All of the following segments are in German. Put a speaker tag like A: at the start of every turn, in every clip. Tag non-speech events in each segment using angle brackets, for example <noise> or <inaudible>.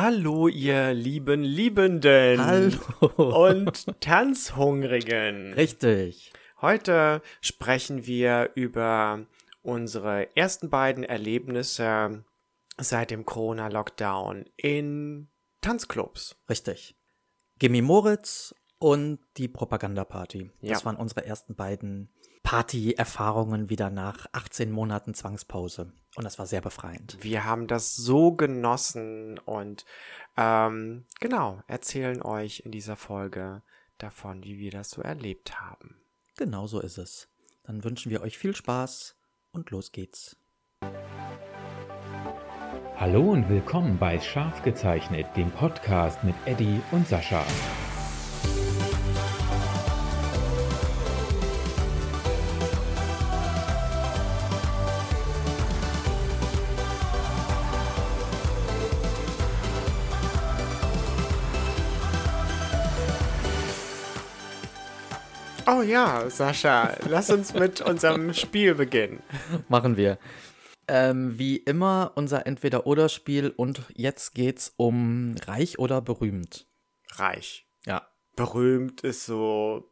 A: Hallo, ihr lieben Liebenden
B: Hallo.
A: und Tanzhungrigen.
B: Richtig.
A: Heute sprechen wir über unsere ersten beiden Erlebnisse seit dem Corona-Lockdown in Tanzclubs.
B: Richtig. Gimme Moritz und die Propagandaparty.
A: Ja.
B: Das waren unsere ersten beiden Party-Erfahrungen wieder nach 18 Monaten Zwangspause. Und das war sehr befreiend.
A: Wir haben das so genossen und ähm, genau, erzählen euch in dieser Folge davon, wie wir das so erlebt haben.
B: Genau so ist es. Dann wünschen wir euch viel Spaß und los geht's.
C: Hallo und willkommen bei Scharf gezeichnet, dem Podcast mit Eddie und Sascha.
A: Oh ja, Sascha, lass uns mit unserem Spiel beginnen.
B: Machen wir. Ähm, wie immer unser Entweder-Oder-Spiel und jetzt geht's um reich oder berühmt.
A: Reich.
B: Ja.
A: Berühmt ist so.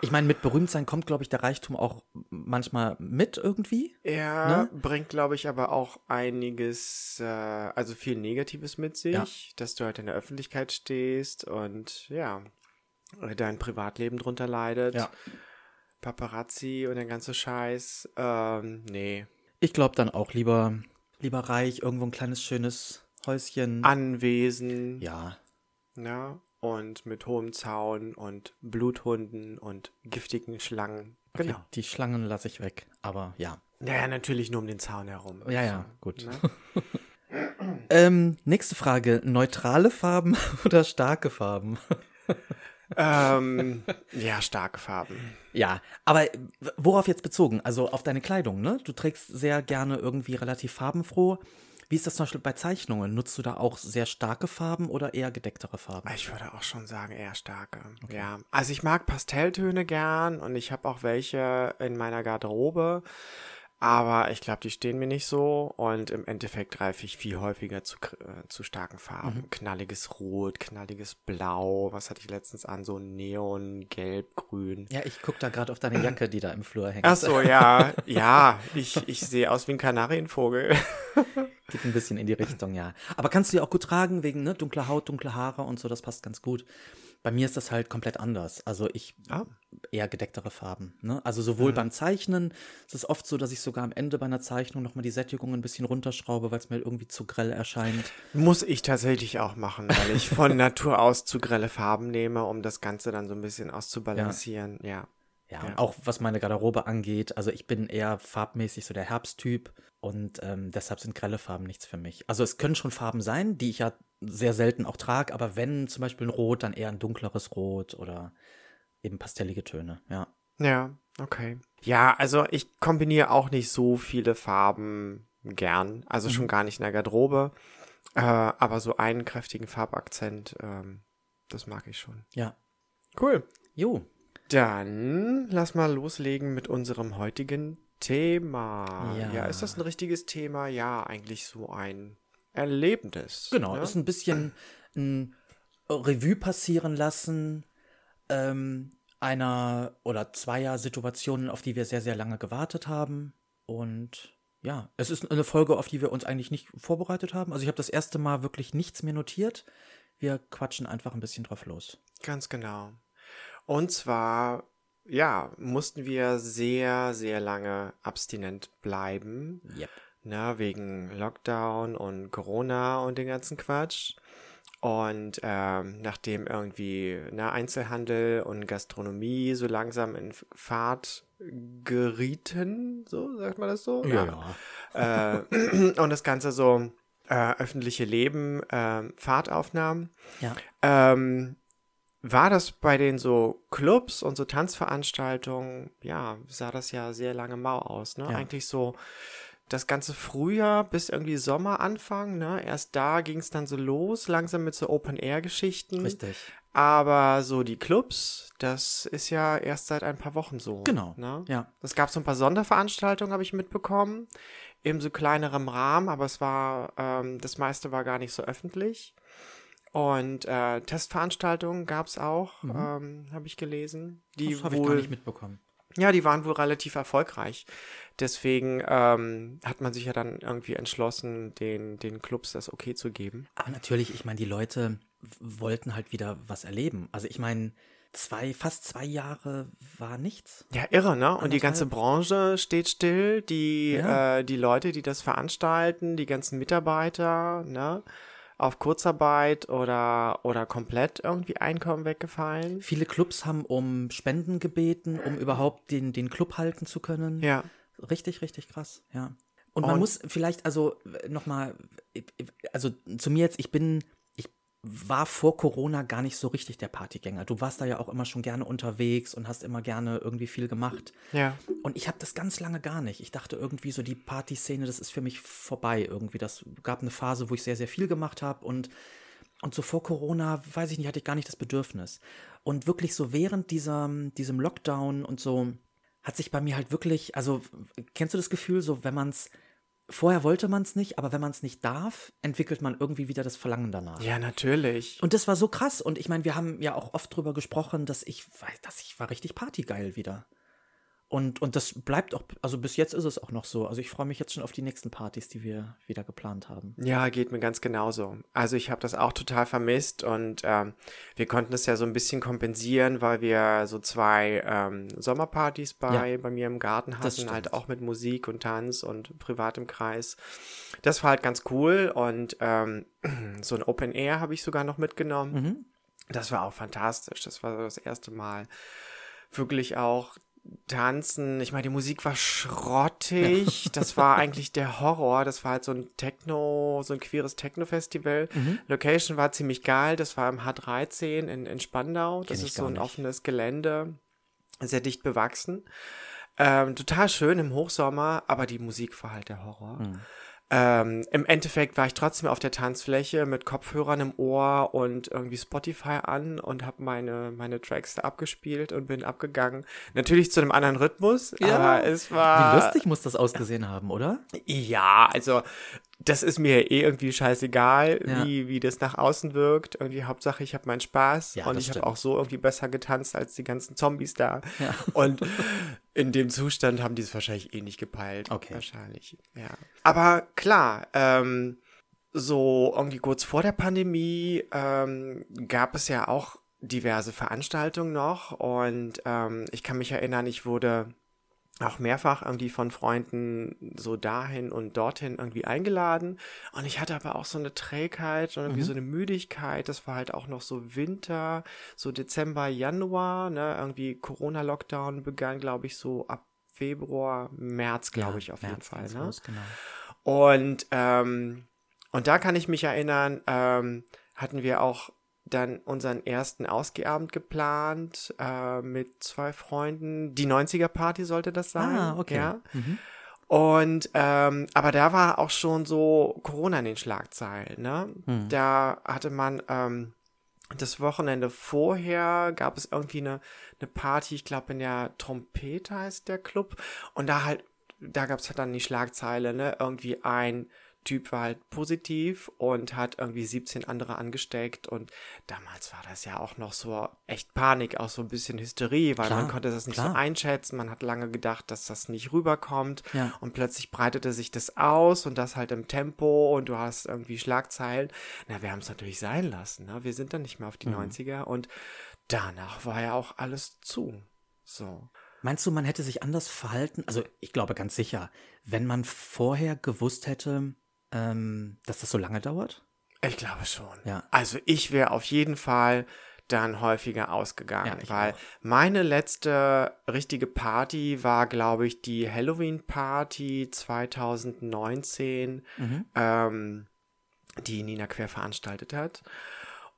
B: Ich meine, mit Berühmtsein kommt, glaube ich, der Reichtum auch manchmal mit irgendwie.
A: Er
B: Ne?
A: bringt, glaube ich, aber auch einiges, äh, also viel Negatives mit sich,
B: Ja.
A: dass du halt in der Öffentlichkeit stehst und ja, dein Privatleben drunter leidet.
B: Ja.
A: Paparazzi und der ganze Scheiß. Ähm, nee.
B: Ich glaube dann auch lieber, lieber reich, irgendwo ein kleines schönes Häuschen.
A: Anwesen.
B: ja,
A: Ja. Und mit hohem Zaun und Bluthunden und giftigen Schlangen.
B: okay,
A: Genau.
B: die Schlangen lasse ich weg. Aber ja.
A: Naja, natürlich nur um den Zaun herum.
B: Ja, ja, gut.
A: Ne? <laughs>
B: Ähm, nächste Frage. Neutrale Farben <laughs> oder starke Farben? <laughs>
A: ähm, ja, starke Farben.
B: Ja, aber worauf jetzt bezogen? Also auf deine Kleidung, ne? Du trägst sehr gerne irgendwie relativ farbenfroh. Wie ist das zum Beispiel bei Zeichnungen? Nutzt du da auch sehr starke Farben oder eher gedecktere Farben?
A: Ich würde auch schon sagen, eher starke. Ja. Also ich mag Pastelltöne gern und ich habe auch welche in meiner Garderobe. Aber ich glaube, die stehen mir nicht so und im Endeffekt greife ich viel häufiger zu, äh, zu starken Farben. Knalliges Rot, knalliges Blau. Was hatte ich letztens an? So Neon, Gelb, Grün.
B: Ja, ich guck da gerade auf deine Jacke, die da im Flur hängt.
A: Ach so, ja. <laughs> Ja, ich, ich sehe aus wie ein Kanarienvogel. <laughs>
B: Geht ein bisschen in die Richtung, ja. Aber kannst du ja auch gut tragen, wegen ne, dunkler Haut, dunkle Haare und so, das passt ganz gut. Bei mir ist das halt komplett anders. Also ich
A: Ah.
B: eher gedecktere Farben. Ne? Also sowohl beim Zeichnen, es ist oft so, dass ich sogar am Ende bei einer Zeichnung nochmal die Sättigung ein bisschen runterschraube, weil es mir irgendwie zu grell erscheint.
A: Muss ich tatsächlich auch machen, weil ich von <laughs> Natur aus zu grelle Farben nehme, um das Ganze dann so ein bisschen auszubalancieren. Ja.
B: Ja,
A: Ja.
B: und auch was meine Garderobe angeht, also ich bin eher farbmäßig so der Herbsttyp und ähm, deshalb sind grelle Farben nichts für mich. Also es können schon Farben sein, die ich ja sehr selten auch trage, aber wenn zum Beispiel ein Rot, dann eher ein dunkleres Rot oder eben pastellige Töne, ja.
A: Ja, okay. Ja, also ich kombiniere auch nicht so viele Farben gern. Also schon gar nicht in der Garderobe. Äh, aber so einen kräftigen Farbakzent, ähm, das mag ich schon.
B: Ja.
A: Cool.
B: Jo,
A: Dann lass mal loslegen mit unserem heutigen Thema.
B: Ja.
A: ja ist das ein richtiges Thema? Ja, eigentlich so ein Erlebnis.
B: Genau,
A: ne?
B: ist ein bisschen ein Revue passieren lassen ähm, einer oder zweier Situationen, auf die wir sehr, sehr lange gewartet haben. Und ja, es ist eine Folge, auf die wir uns eigentlich nicht vorbereitet haben. Also ich habe das erste Mal wirklich nichts mehr notiert. Wir quatschen einfach ein bisschen drauf los.
A: Ganz genau. Und zwar, ja, mussten wir sehr, sehr lange abstinent bleiben.
B: Yep.
A: Na, wegen Lockdown und Corona und den ganzen Quatsch. Und ähm, nachdem irgendwie na, Einzelhandel und Gastronomie so langsam in Fahrt gerieten, so sagt man das so? Äh, <clears throat> und das Ganze so äh, öffentliche Leben äh, Fahrt aufnahm,
B: Ja.
A: ähm, war das bei den so Clubs und so Tanzveranstaltungen, ja, sah das ja sehr lange mau aus, ne?
B: Ja.
A: Eigentlich so das ganze Frühjahr bis irgendwie Sommer Anfang, ne? Erst da ging es dann so los, langsam mit so Open-Air-Geschichten.
B: Richtig.
A: Aber so die Clubs, das ist ja erst seit ein paar Wochen so.
B: Genau.
A: Ne?
B: Ja.
A: Es gab so ein paar Sonderveranstaltungen, habe ich mitbekommen. eben so kleinerem Rahmen, aber es war, ähm, das meiste war gar nicht so öffentlich. Und äh, Testveranstaltungen gab es auch,
B: Mhm.
A: ähm, habe ich gelesen. Die
B: Das habe ich gar nicht mitbekommen.
A: ja, die waren wohl relativ erfolgreich. Deswegen ähm, hat man sich ja dann irgendwie entschlossen, den, den Clubs das okay zu geben.
B: Aber natürlich, ich meine, die Leute wollten halt wieder was erleben. Also ich meine, zwei, fast zwei Jahre war nichts.
A: Ja, irre, ne? Und die ganze. Branche steht still. Die,
B: Ja.
A: äh, die Leute, die das veranstalten, die ganzen Mitarbeiter, ne? Auf Kurzarbeit oder, oder komplett irgendwie Einkommen weggefallen.
B: Viele Clubs haben um Spenden gebeten, um überhaupt den, den Club halten zu können.
A: Ja.
B: Richtig, richtig krass, ja. Und man
A: Und-
B: muss vielleicht, also nochmal, also zu mir jetzt, ich bin, war vor Corona gar nicht so richtig der Partygänger. Du warst da ja auch immer schon gerne unterwegs und hast immer gerne irgendwie viel gemacht.
A: Ja.
B: Und ich habe das ganz lange gar nicht. Ich dachte irgendwie so, die Partyszene, das ist für mich vorbei irgendwie. Das gab eine Phase, wo ich sehr, sehr viel gemacht habe und und so vor Corona, weiß ich nicht, hatte ich gar nicht das Bedürfnis. Und wirklich so während dieser, diesem Lockdown und so hat sich bei mir halt wirklich, also kennst du das Gefühl, so wenn man es, vorher wollte man es nicht, aber wenn man es nicht darf, entwickelt man irgendwie wieder das Verlangen danach.
A: Ja, natürlich.
B: Und das war so krass. Und ich meine, wir haben ja auch oft drüber gesprochen, dass ich weiß, dass ich war richtig partygeil wieder. Und, und das bleibt auch, also bis jetzt ist es auch noch so. Also ich freue mich jetzt schon auf die nächsten Partys, die wir wieder geplant haben.
A: Ja, geht mir ganz genauso. Also ich habe das auch total vermisst und ähm, wir konnten es ja so ein bisschen kompensieren, weil wir so zwei ähm, Sommerpartys bei,
B: Ja.
A: bei mir im Garten hatten, halt auch mit Musik und Tanz und privat im Kreis. Das war halt ganz cool und ähm, <clears throat> so ein Open Air habe ich sogar noch mitgenommen.
B: Mhm.
A: Das war auch fantastisch. Das war so das erste Mal wirklich auch tanzen. Ich meine, die Musik war schrottig. Das war eigentlich der Horror. Das war halt so ein Techno, so ein queeres Techno-Festival.
B: Mhm.
A: Location war ziemlich geil. Das war im H13 in, in Spandau. Das
B: Kenn
A: ist so ein
B: nicht.
A: offenes Gelände. Sehr dicht bewachsen. Ähm, total schön im Hochsommer, aber die Musik war halt der Horror.
B: Mhm.
A: Ähm, Im Endeffekt war ich trotzdem auf der Tanzfläche mit Kopfhörern im Ohr und irgendwie Spotify an und habe meine, meine Tracks da abgespielt und bin abgegangen. Natürlich zu einem anderen Rhythmus,
B: Ja.
A: aber es war.
B: Wie lustig muss das ausgesehen haben, oder?
A: Ja, also das ist mir eh irgendwie scheißegal,
B: Ja.
A: wie, wie das nach außen wirkt. Irgendwie Hauptsache, ich habe meinen Spaß
B: Ja,
A: und ich habe auch so irgendwie besser getanzt als die ganzen Zombies da.
B: Ja.
A: Und in dem Zustand haben die es wahrscheinlich eh nicht gepeilt.
B: Okay.
A: Wahrscheinlich, ja. Aber klar, ähm, so irgendwie kurz vor der Pandemie ähm, gab es ja auch diverse Veranstaltungen noch und ähm, ich kann mich erinnern, ich wurde auch mehrfach irgendwie von Freunden so dahin und dorthin irgendwie eingeladen. Und ich hatte aber auch so eine Trägheit und irgendwie
B: Mhm.
A: so eine Müdigkeit. Das war halt auch noch so Winter, so Dezember, Januar, ne? Irgendwie Corona-Lockdown begann, glaube ich, so ab Februar, März, glaube
B: Ja,
A: ich, auf jeden
B: März
A: Fall.
B: ging's
A: Ne?
B: los, genau.
A: Und, ähm, und da kann ich mich erinnern, ähm, hatten wir auch dann unseren ersten Ausgehabend geplant äh, mit zwei Freunden. Die 90er-Party sollte das sein.
B: Ah, okay.
A: Ja.
B: Mhm.
A: Und ähm, aber da war auch schon so Corona in den Schlagzeilen. Ne?
B: Hm.
A: Da hatte man ähm, das Wochenende vorher gab es irgendwie eine, eine Party, ich glaube in der Trompete heißt der Club. Und da halt, da gab es halt dann die Schlagzeile, ne? Irgendwie ein Typ war halt positiv und hat irgendwie 17 andere angesteckt und damals war das ja auch noch so echt Panik, auch so ein bisschen Hysterie, weil
B: Klar,
A: man konnte das nicht so
B: klar.
A: einschätzen, man hat lange gedacht, dass das nicht rüberkommt
B: Ja.
A: und plötzlich breitete sich das aus und das halt im Tempo und du hast irgendwie Schlagzeilen. Na, wir haben es natürlich sein lassen, ne? Wir sind dann nicht mehr auf die
B: Mhm.
A: 90er und danach war ja auch alles zu. So.
B: Meinst du, man hätte sich anders verhalten? Also ich glaube ganz sicher, wenn man vorher gewusst hätte, ähm, dass das so lange dauert?
A: Ich glaube schon.
B: Ja.
A: Also ich wäre auf jeden Fall dann häufiger ausgegangen,
B: Ja,
A: weil
B: auch.
A: meine letzte richtige Party war, glaube ich, die Halloween-Party 2019,
B: Mhm.
A: ähm, die Nina Quer veranstaltet hat.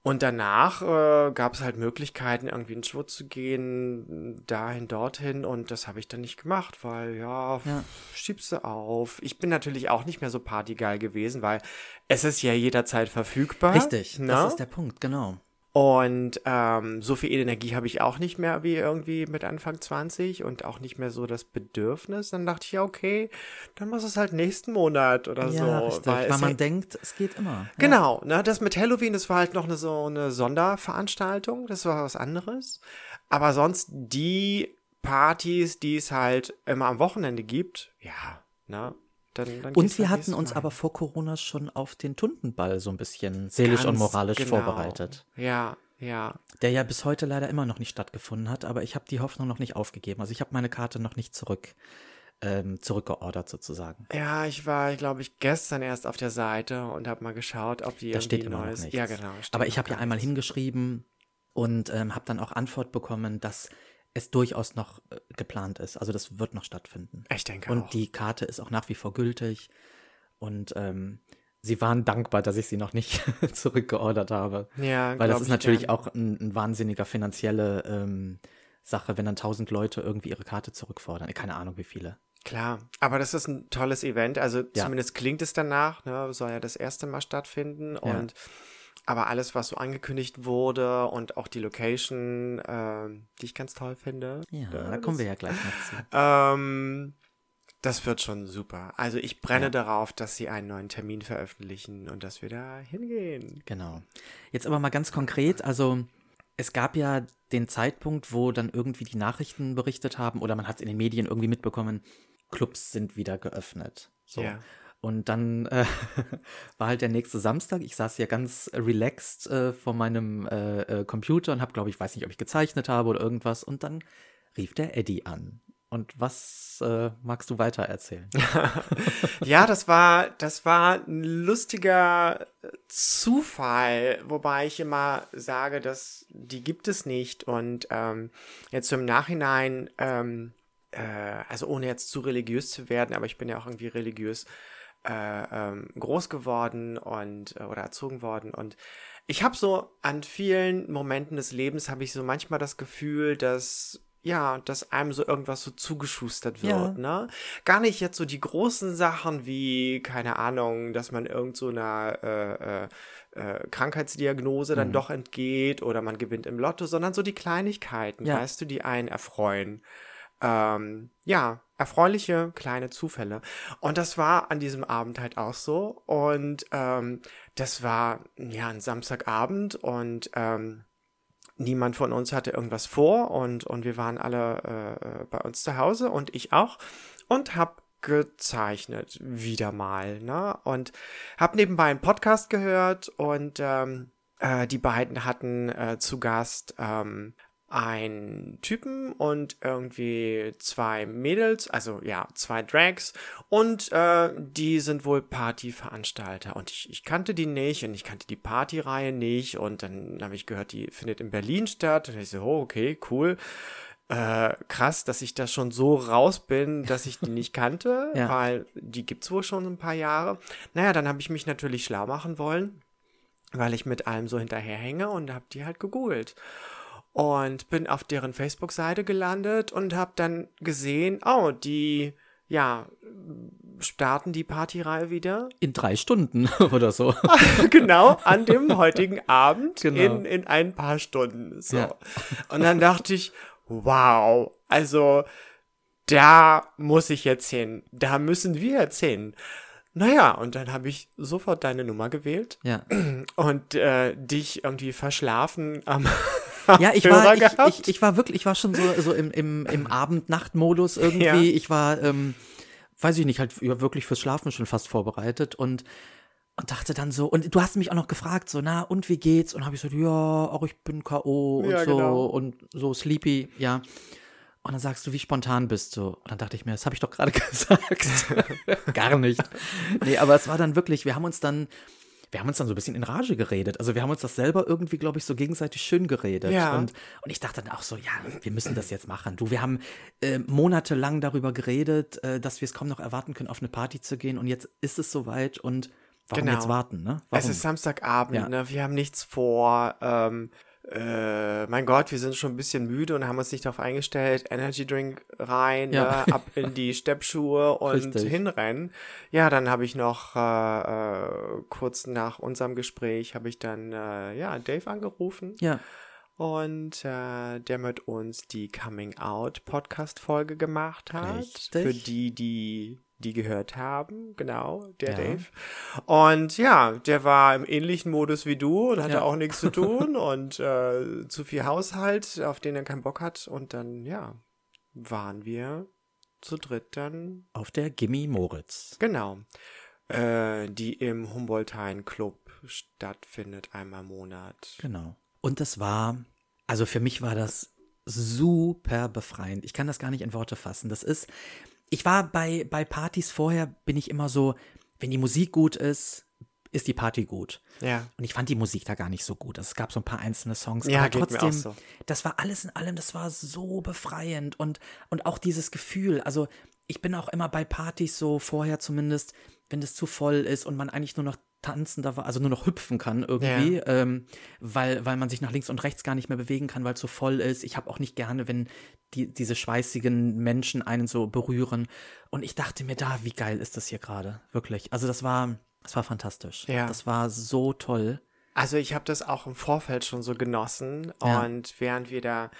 A: Und danach äh, gab es halt Möglichkeiten, irgendwie in Schwutz zu gehen, dahin, dorthin. Und das habe ich dann nicht gemacht, weil ja,
B: Ja.
A: schiebst du auf. Ich bin natürlich auch nicht mehr so partygeil gewesen, weil es ist ja jederzeit verfügbar.
B: Richtig,
A: ne?
B: das ist der Punkt, genau.
A: Und ähm, so viel Energie habe ich auch nicht mehr wie irgendwie mit Anfang 20 und auch nicht mehr so das Bedürfnis. Dann dachte ich, ja, okay, dann machst du es halt nächsten Monat oder so.
B: Ja, richtig, weil,
A: es
B: man
A: hä-
B: denkt, es geht immer. Ja.
A: Genau, ne, das mit Halloween, das war halt noch eine, so eine Sonderveranstaltung, das war was anderes. Aber sonst die Partys, die es halt immer am Wochenende gibt, ja, ne, dann, dann
B: Und wir hatten uns
A: Mal
B: aber vor Corona schon auf den Tundenball so ein bisschen seelisch und
A: Ganz
B: moralisch
A: genau.
B: vorbereitet.
A: Ja, ja.
B: Der ja bis heute leider immer noch nicht stattgefunden hat, aber ich habe die Hoffnung noch nicht aufgegeben. Also ich habe meine Karte noch nicht zurück, ähm, zurückgeordert sozusagen.
A: Ja, ich war, glaube ich, gestern erst auf der Seite und habe mal geschaut, ob die
B: Da steht immer noch
A: neues.
B: nichts.
A: Ja, genau.
B: Aber ich
A: noch
B: habe ja einmal hingeschrieben und ähm, habe dann auch Antwort bekommen, dass es durchaus noch äh, geplant ist. Also das wird noch stattfinden.
A: Ich denke
B: Und
A: auch.
B: die Karte ist auch nach wie vor gültig. Und ähm, sie waren dankbar, dass ich sie noch nicht <laughs> zurückgeordert habe.
A: ja,
B: Weil das ist
A: ich
B: natürlich
A: gern.
B: auch ein, ein wahnsinniger finanzielle ähm, Sache, wenn dann tausend Leute irgendwie ihre Karte zurückfordern. Keine Ahnung, wie viele.
A: Klar, aber das ist ein tolles Event. Also
B: Ja.
A: zumindest klingt es danach. Ne? Soll ja das erste Mal stattfinden.
B: Ja.
A: Und aber alles, was so angekündigt wurde und auch die Location, ähm, die ich ganz toll finde.
B: Ja,
A: Ja,
B: da kommen wir ja gleich noch zu. <laughs>
A: Ähm, das wird schon super. Also ich brenne
B: Ja.
A: darauf, dass sie einen neuen Termin veröffentlichen und dass wir da hingehen.
B: Genau. Jetzt aber mal ganz konkret, also es gab ja den Zeitpunkt, wo dann irgendwie die Nachrichten berichtet haben oder man hat es in den Medien irgendwie mitbekommen, Clubs sind wieder geöffnet. So.
A: Ja.
B: Und dann äh, <laughs> war halt der nächste Samstag. Ich saß ja ganz relaxed äh, vor meinem äh, äh, Computer und habe, glaube ich, weiß nicht, ob ich gezeichnet habe oder irgendwas. Und dann rief der Eddie an. Und was äh, magst du weiter erzählen? <laughs>
A: Ja, das war, das war ein lustiger Zufall, wobei ich immer sage, dass die gibt es nicht. Und ähm, jetzt im Nachhinein, ähm, äh, also ohne jetzt zu religiös zu werden, aber ich bin ja auch irgendwie religiös äh, ähm, groß geworden und äh, oder erzogen worden und ich habe so an vielen Momenten des Lebens habe ich so manchmal das Gefühl, dass ja, dass einem so irgendwas so zugeschustert wird,
B: Ja.
A: ne? Gar nicht jetzt so die großen Sachen wie, keine Ahnung, dass man irgend so einer äh, äh, äh, Krankheitsdiagnose dann
B: Mhm.
A: doch entgeht oder man gewinnt im Lotto, sondern so die Kleinigkeiten,
B: Ja.
A: weißt du, die einen erfreuen. Ähm, ja, erfreuliche kleine Zufälle. Und das war an diesem Abend halt auch so. Und ähm, das war ja ein Samstagabend und ähm, niemand von uns hatte irgendwas vor und, und wir waren alle äh, äh, bei uns zu Hause und ich auch und hab gezeichnet wieder mal, ne? Und hab nebenbei einen Podcast gehört und ähm, äh, die beiden hatten äh, zu Gast ähm, einen Typen und irgendwie zwei Mädels, also ja, zwei Drags und äh, die sind wohl Partyveranstalter und ich, ich kannte die nicht und ich kannte die Partyreihe nicht und dann habe ich gehört, die findet in Berlin statt und ich so, oh, okay, cool. Äh, krass, dass ich da schon so raus bin, dass ich die nicht <laughs> kannte,
B: Ja.
A: weil die gibt's wohl schon ein paar Jahre. Naja, dann habe ich mich natürlich schlau machen wollen, weil ich mit allem so hinterherhänge und habe die halt gegoogelt und bin auf deren Facebook-Seite gelandet und habe dann gesehen, oh, die, ja, starten die Partyreihe wieder.
B: In drei Stunden <laughs> oder so. <laughs>
A: genau, an dem heutigen Abend
B: Genau.
A: in, in ein paar Stunden. So.
B: Ja.
A: Und dann dachte ich, wow, also da muss ich jetzt hin. Da müssen wir jetzt hin. Naja, und dann habe ich sofort deine Nummer gewählt
B: Ja. <clears throat>
A: und äh, dich irgendwie verschlafen am <laughs>
B: Ja, ich war, ich, ich, ich war wirklich, ich war schon so, so im, im, im Abend-Nacht-Modus <laughs> irgendwie.
A: Ja.
B: Ich war, ähm, weiß ich nicht, halt wirklich fürs Schlafen schon fast vorbereitet und, und dachte dann so, und du hast mich auch noch gefragt, so, na, und wie geht's? Und habe ich so, ja, auch ich bin K.O. und
A: Ja,
B: so
A: genau.
B: und so sleepy, ja. Und dann sagst du, wie spontan bist du? Und dann dachte ich mir, das habe ich doch gerade <laughs> gesagt. Gar nicht. Nee, aber es war dann wirklich, wir haben uns dann, wir haben uns dann so ein bisschen in Rage geredet. Also wir haben uns das selber irgendwie, glaube ich, so gegenseitig schön geredet.
A: Ja.
B: Und, und ich dachte dann auch so, ja, wir müssen das jetzt machen. Du, wir haben äh, monatelang darüber geredet, äh, dass wir es kaum noch erwarten können, auf eine Party zu gehen. Und jetzt ist es soweit und warum
A: Genau.
B: jetzt warten, ne?
A: Es
B: Warum?
A: ist Samstagabend,
B: Ja.
A: ne? Wir haben nichts vor. Ähm, äh, mein Gott, wir sind schon ein bisschen müde und haben uns nicht darauf eingestellt, Energy Drink rein,
B: Ja.
A: ne, ab in die <laughs> Steppschuhe und
B: Richtig.
A: hinrennen. Ja, dann habe ich noch äh, äh, kurz nach unserem Gespräch habe ich dann äh, ja Dave angerufen
B: Ja.
A: und äh, der mit uns die Coming Out Podcast Folge gemacht hat.
B: Richtig.
A: Für die, die die gehört haben, genau, der
B: Ja.
A: Dave. Und ja, der war im ähnlichen Modus wie du und hatte
B: Ja.
A: auch nichts zu tun <laughs> und äh, zu viel Haushalt, auf den er keinen Bock hat. Und dann, ja, waren wir zu dritt dann,
B: Auf der Gimme Moritz.
A: genau, äh, die im Humboldt-Hain Club stattfindet, einmal im Monat.
B: Genau. Und das war, also für mich war das super befreiend. Ich kann das gar nicht in Worte fassen. Das ist, ich war bei, bei Partys vorher, bin ich immer so, wenn die Musik gut ist, ist die Party gut.
A: Ja.
B: Und ich fand die Musik da gar nicht so gut. Es gab so ein paar einzelne Songs,
A: Ja,
B: aber trotzdem,
A: so.
B: das war alles in allem, das war so befreiend und, und auch dieses Gefühl. Also ich bin auch immer bei Partys so vorher zumindest, wenn das zu voll ist und man eigentlich nur noch tanzen da war, also nur noch hüpfen kann irgendwie, ähm, weil, weil man sich nach links und rechts gar nicht mehr bewegen kann, weil es so voll ist. Ich habe auch nicht gerne, wenn die, diese schweißigen Menschen einen so berühren. Und ich dachte mir da, wie geil ist das hier gerade, wirklich. Also das war, das war fantastisch.
A: Ja.
B: Das war so toll.
A: Also ich habe das auch im Vorfeld schon so genossen
B: Ja.
A: und während wir da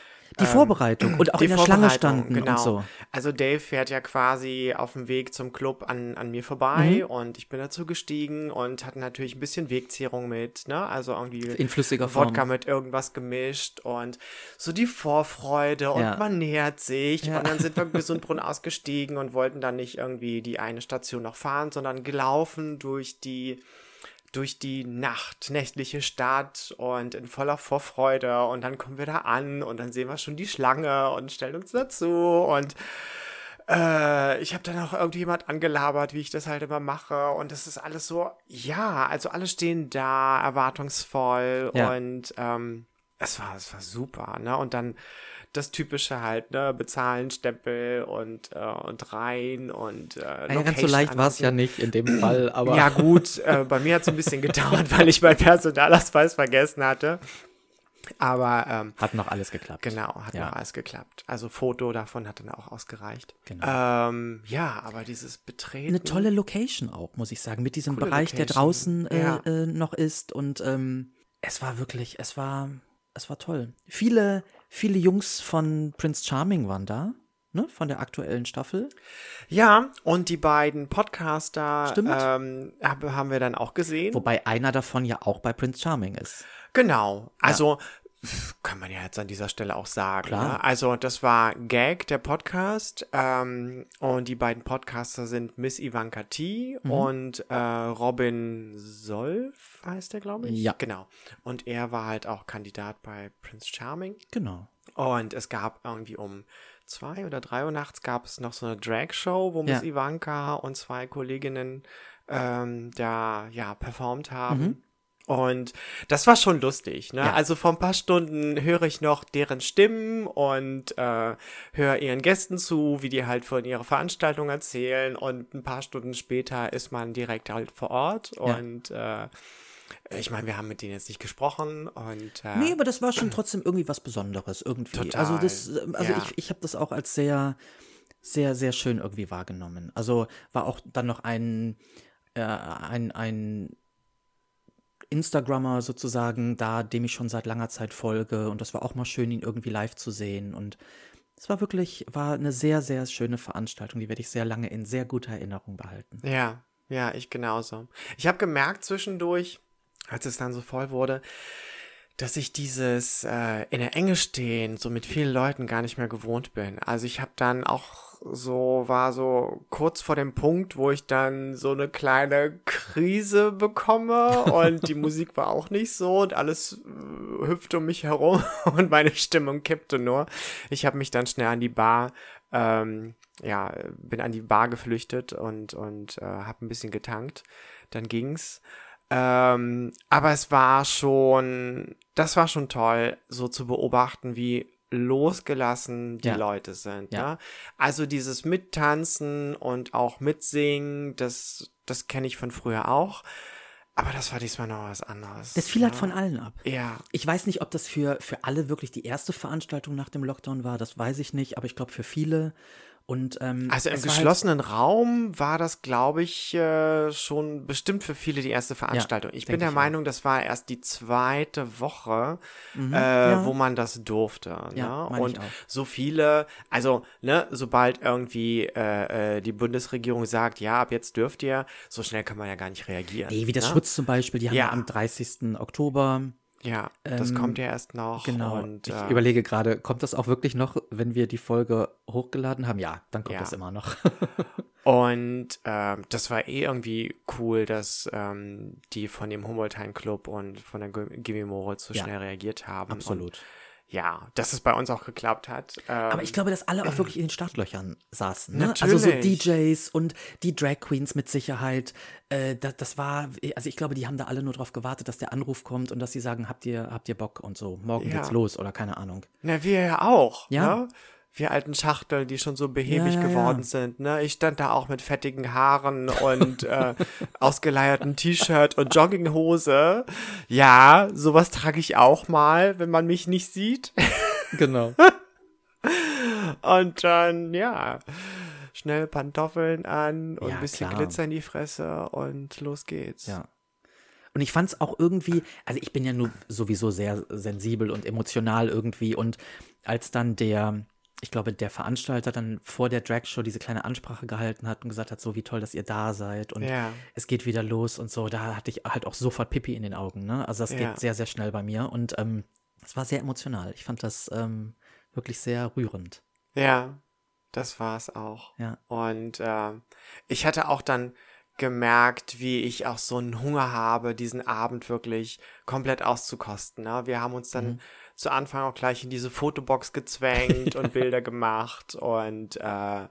B: Die
A: ähm,
B: Vorbereitung und auch
A: die
B: in der Schlange standen
A: genau.
B: und so.
A: Also Dave fährt ja quasi auf dem Weg zum Club an, an mir vorbei
B: Mhm.
A: und ich bin dazu gestiegen und hatte natürlich ein bisschen Wegzehrung mit, ne? Also irgendwie
B: In flüssiger Form.
A: Wodka mit irgendwas gemischt und so die Vorfreude und
B: Ja.
A: man nähert sich
B: Ja.
A: und dann sind wir <laughs> in Gesundbrunn ausgestiegen und wollten dann nicht irgendwie die eine Station noch fahren, sondern gelaufen durch die durch die Nacht, nächtliche Stadt und in voller Vorfreude und dann kommen wir da an und dann sehen wir schon die Schlange und stellen uns dazu und äh, ich habe dann auch irgendjemand angelabert, wie ich das halt immer mache und das ist alles so, ja, also alle stehen da, erwartungsvoll
B: Ja.
A: und ähm, es war, es war super, ne? Und dann das typische halt, ne, bezahlen, Stempel und, äh, und rein und äh,
B: Ja, ganz so leicht war es ja nicht in dem Fall, <clears throat> aber
A: Ja, gut, äh, bei mir hat es ein bisschen <laughs> gedauert, weil ich meinen Personalausweis vergessen hatte. Aber ähm,
B: hat noch alles geklappt.
A: genau, hat
B: Ja.
A: noch alles geklappt. Also Foto davon hat dann auch ausgereicht.
B: Genau.
A: Ähm, ja, aber dieses Betreten.
B: Eine tolle Location auch, muss ich sagen, mit diesem Bereich, der
A: Location.
B: draußen äh,
A: Ja.
B: äh, noch ist. Und ähm, es war wirklich, es war, es war toll. Viele, viele Jungs von Prince Charming waren da, ne, von der aktuellen Staffel.
A: Ja, und die beiden Podcaster ähm, hab, haben wir dann auch gesehen.
B: Wobei einer davon ja auch bei Prince Charming ist.
A: Genau. Also pf, kann man ja jetzt an dieser Stelle auch sagen.
B: Klar.
A: Ne? Also das war Gag, der Podcast. Ähm, und die beiden Podcaster sind Miss Ivanka T
B: Mhm.
A: und äh, Robin Solf heißt er, glaube ich.
B: Ja.
A: Genau. Und er war halt auch Kandidat bei Prince Charming.
B: Genau.
A: Und es gab irgendwie um zwei oder drei Uhr nachts gab es noch so eine Drag-Show, wo Miss
B: Ja.
A: Ivanka und zwei Kolleginnen ähm, da ja performt haben.
B: Mhm.
A: Und das war schon lustig, ne?
B: Ja.
A: Also vor ein paar Stunden höre ich noch deren Stimmen und äh, höre ihren Gästen zu, wie die halt von ihrer Veranstaltung erzählen. Und ein paar Stunden später ist man direkt halt vor Ort.
B: Ja.
A: Und äh, ich meine, wir haben mit denen jetzt nicht gesprochen. Und äh,
B: Nee, aber das war schon trotzdem irgendwie was Besonderes irgendwie.
A: Total,
B: Also das, äh, also
A: ja.
B: ich, ich habe das auch als sehr, sehr, sehr schön irgendwie wahrgenommen. Also war auch dann noch ein, äh, ein, ein Instagrammer sozusagen da, dem ich schon seit langer Zeit folge und das war auch mal schön, ihn irgendwie live zu sehen und es war wirklich, war eine sehr, sehr schöne Veranstaltung, die werde ich sehr lange in sehr guter Erinnerung behalten.
A: Ja, ja, ich genauso. Ich habe gemerkt zwischendurch, als es dann so voll wurde, dass ich dieses äh, in der Enge stehen, so mit vielen Leuten gar nicht mehr gewohnt bin. Also ich habe dann auch so, war so kurz vor dem Punkt, wo ich dann so eine kleine Krise bekomme <laughs> und die Musik war auch nicht so und alles äh, hüpfte um mich herum <laughs> und meine Stimmung kippte nur. Ich habe mich dann schnell an die Bar ähm, ja, bin an die Bar geflüchtet und, und äh, habe ein bisschen getankt. Dann ging's. Ähm, aber es war schon, das war schon toll, so zu beobachten, wie losgelassen die
B: Ja.
A: Leute sind.
B: Ja.
A: Ne? Also dieses Mittanzen und auch Mitsingen, das, das kenne ich von früher auch. Aber das war diesmal noch was anderes.
B: Das fiel halt
A: ja.
B: von allen ab.
A: Ja,
B: Ich weiß nicht, ob das für, für alle wirklich die erste Veranstaltung nach dem Lockdown war, das weiß ich nicht, aber ich glaube für viele. Und, ähm,
A: also im
B: halt-
A: geschlossenen Raum war das, glaube ich, äh, schon bestimmt für viele die erste Veranstaltung. ich bin der
B: ich
A: Meinung, das war erst die zweite Woche, äh,
B: Mhm. ja.
A: wo man das durfte.
B: Ja,
A: ne?
B: meine ich
A: Und
B: auch.
A: so viele, also ne, sobald irgendwie äh, äh, die Bundesregierung sagt, ja, ab jetzt dürft ihr, so schnell kann man ja gar nicht reagieren.
B: Nee, wie das
A: ne?
B: Schutz zum Beispiel, die haben
A: Ja.
B: ja am 30. Oktober.
A: Ja, das
B: Ähm,
A: kommt ja erst noch.
B: Genau.
A: Und,
B: ich
A: äh,
B: überlege gerade, kommt das auch wirklich noch, wenn wir die Folge hochgeladen haben? Ja, dann kommt
A: Ja.
B: das immer noch. <laughs>
A: Und ähm, das war eh irgendwie cool, dass ähm, die von dem Humboldt-Hain Club und von der Gimme Moritz so
B: Ja.
A: schnell reagiert haben. Und,
B: Absolut.
A: Ja, dass es bei uns auch geklappt hat. Ähm,
B: Aber ich glaube, dass alle auch <clears throat> wirklich in den Startlöchern saßen. Ne? Also so
A: Natürlich.
B: DJs und die Drag Queens mit Sicherheit. Äh, das, das war, also ich glaube, die haben da alle nur drauf gewartet, dass der Anruf kommt und dass sie sagen, habt ihr, habt ihr Bock und so. Morgen
A: Ja.
B: geht's los oder keine Ahnung.
A: Na, wir ja auch.
B: Ja.
A: Ne? Wir alten Schachteln, die schon so behäbig
B: Ja, ja,
A: geworden
B: ja.
A: sind. Ne? Ich stand da auch mit fettigen Haaren und äh, <laughs> ausgeleiertem T-Shirt und Jogginghose. Ja, sowas trage ich auch mal, wenn man mich nicht sieht. <laughs>
B: Genau.
A: Und dann, ja, schnell Pantoffeln an und ein bisschen
B: klar.
A: Glitzer in die Fresse und los geht's.
B: Ja. Und ich fand es auch irgendwie, also ich bin ja nur sowieso sehr sensibel und emotional irgendwie. Und als dann der, ich glaube, der Veranstalter dann vor der Dragshow diese kleine Ansprache gehalten hat und gesagt hat, so wie toll, dass ihr da seid und
A: Ja.
B: es geht wieder los und so, da hatte ich halt auch sofort Pipi in den Augen. Ne? Also das
A: Ja.
B: geht sehr, sehr schnell bei mir und ähm, es war sehr emotional. Ich fand das ähm, wirklich sehr rührend.
A: Ja, das war's auch.
B: Ja.
A: Und äh, ich hatte auch dann gemerkt, wie ich auch so einen Hunger habe, diesen Abend wirklich komplett auszukosten. Ne? Wir haben uns dann
B: Mhm.
A: Zu Anfang auch gleich in diese Fotobox gezwängt und Bilder <laughs> gemacht und äh,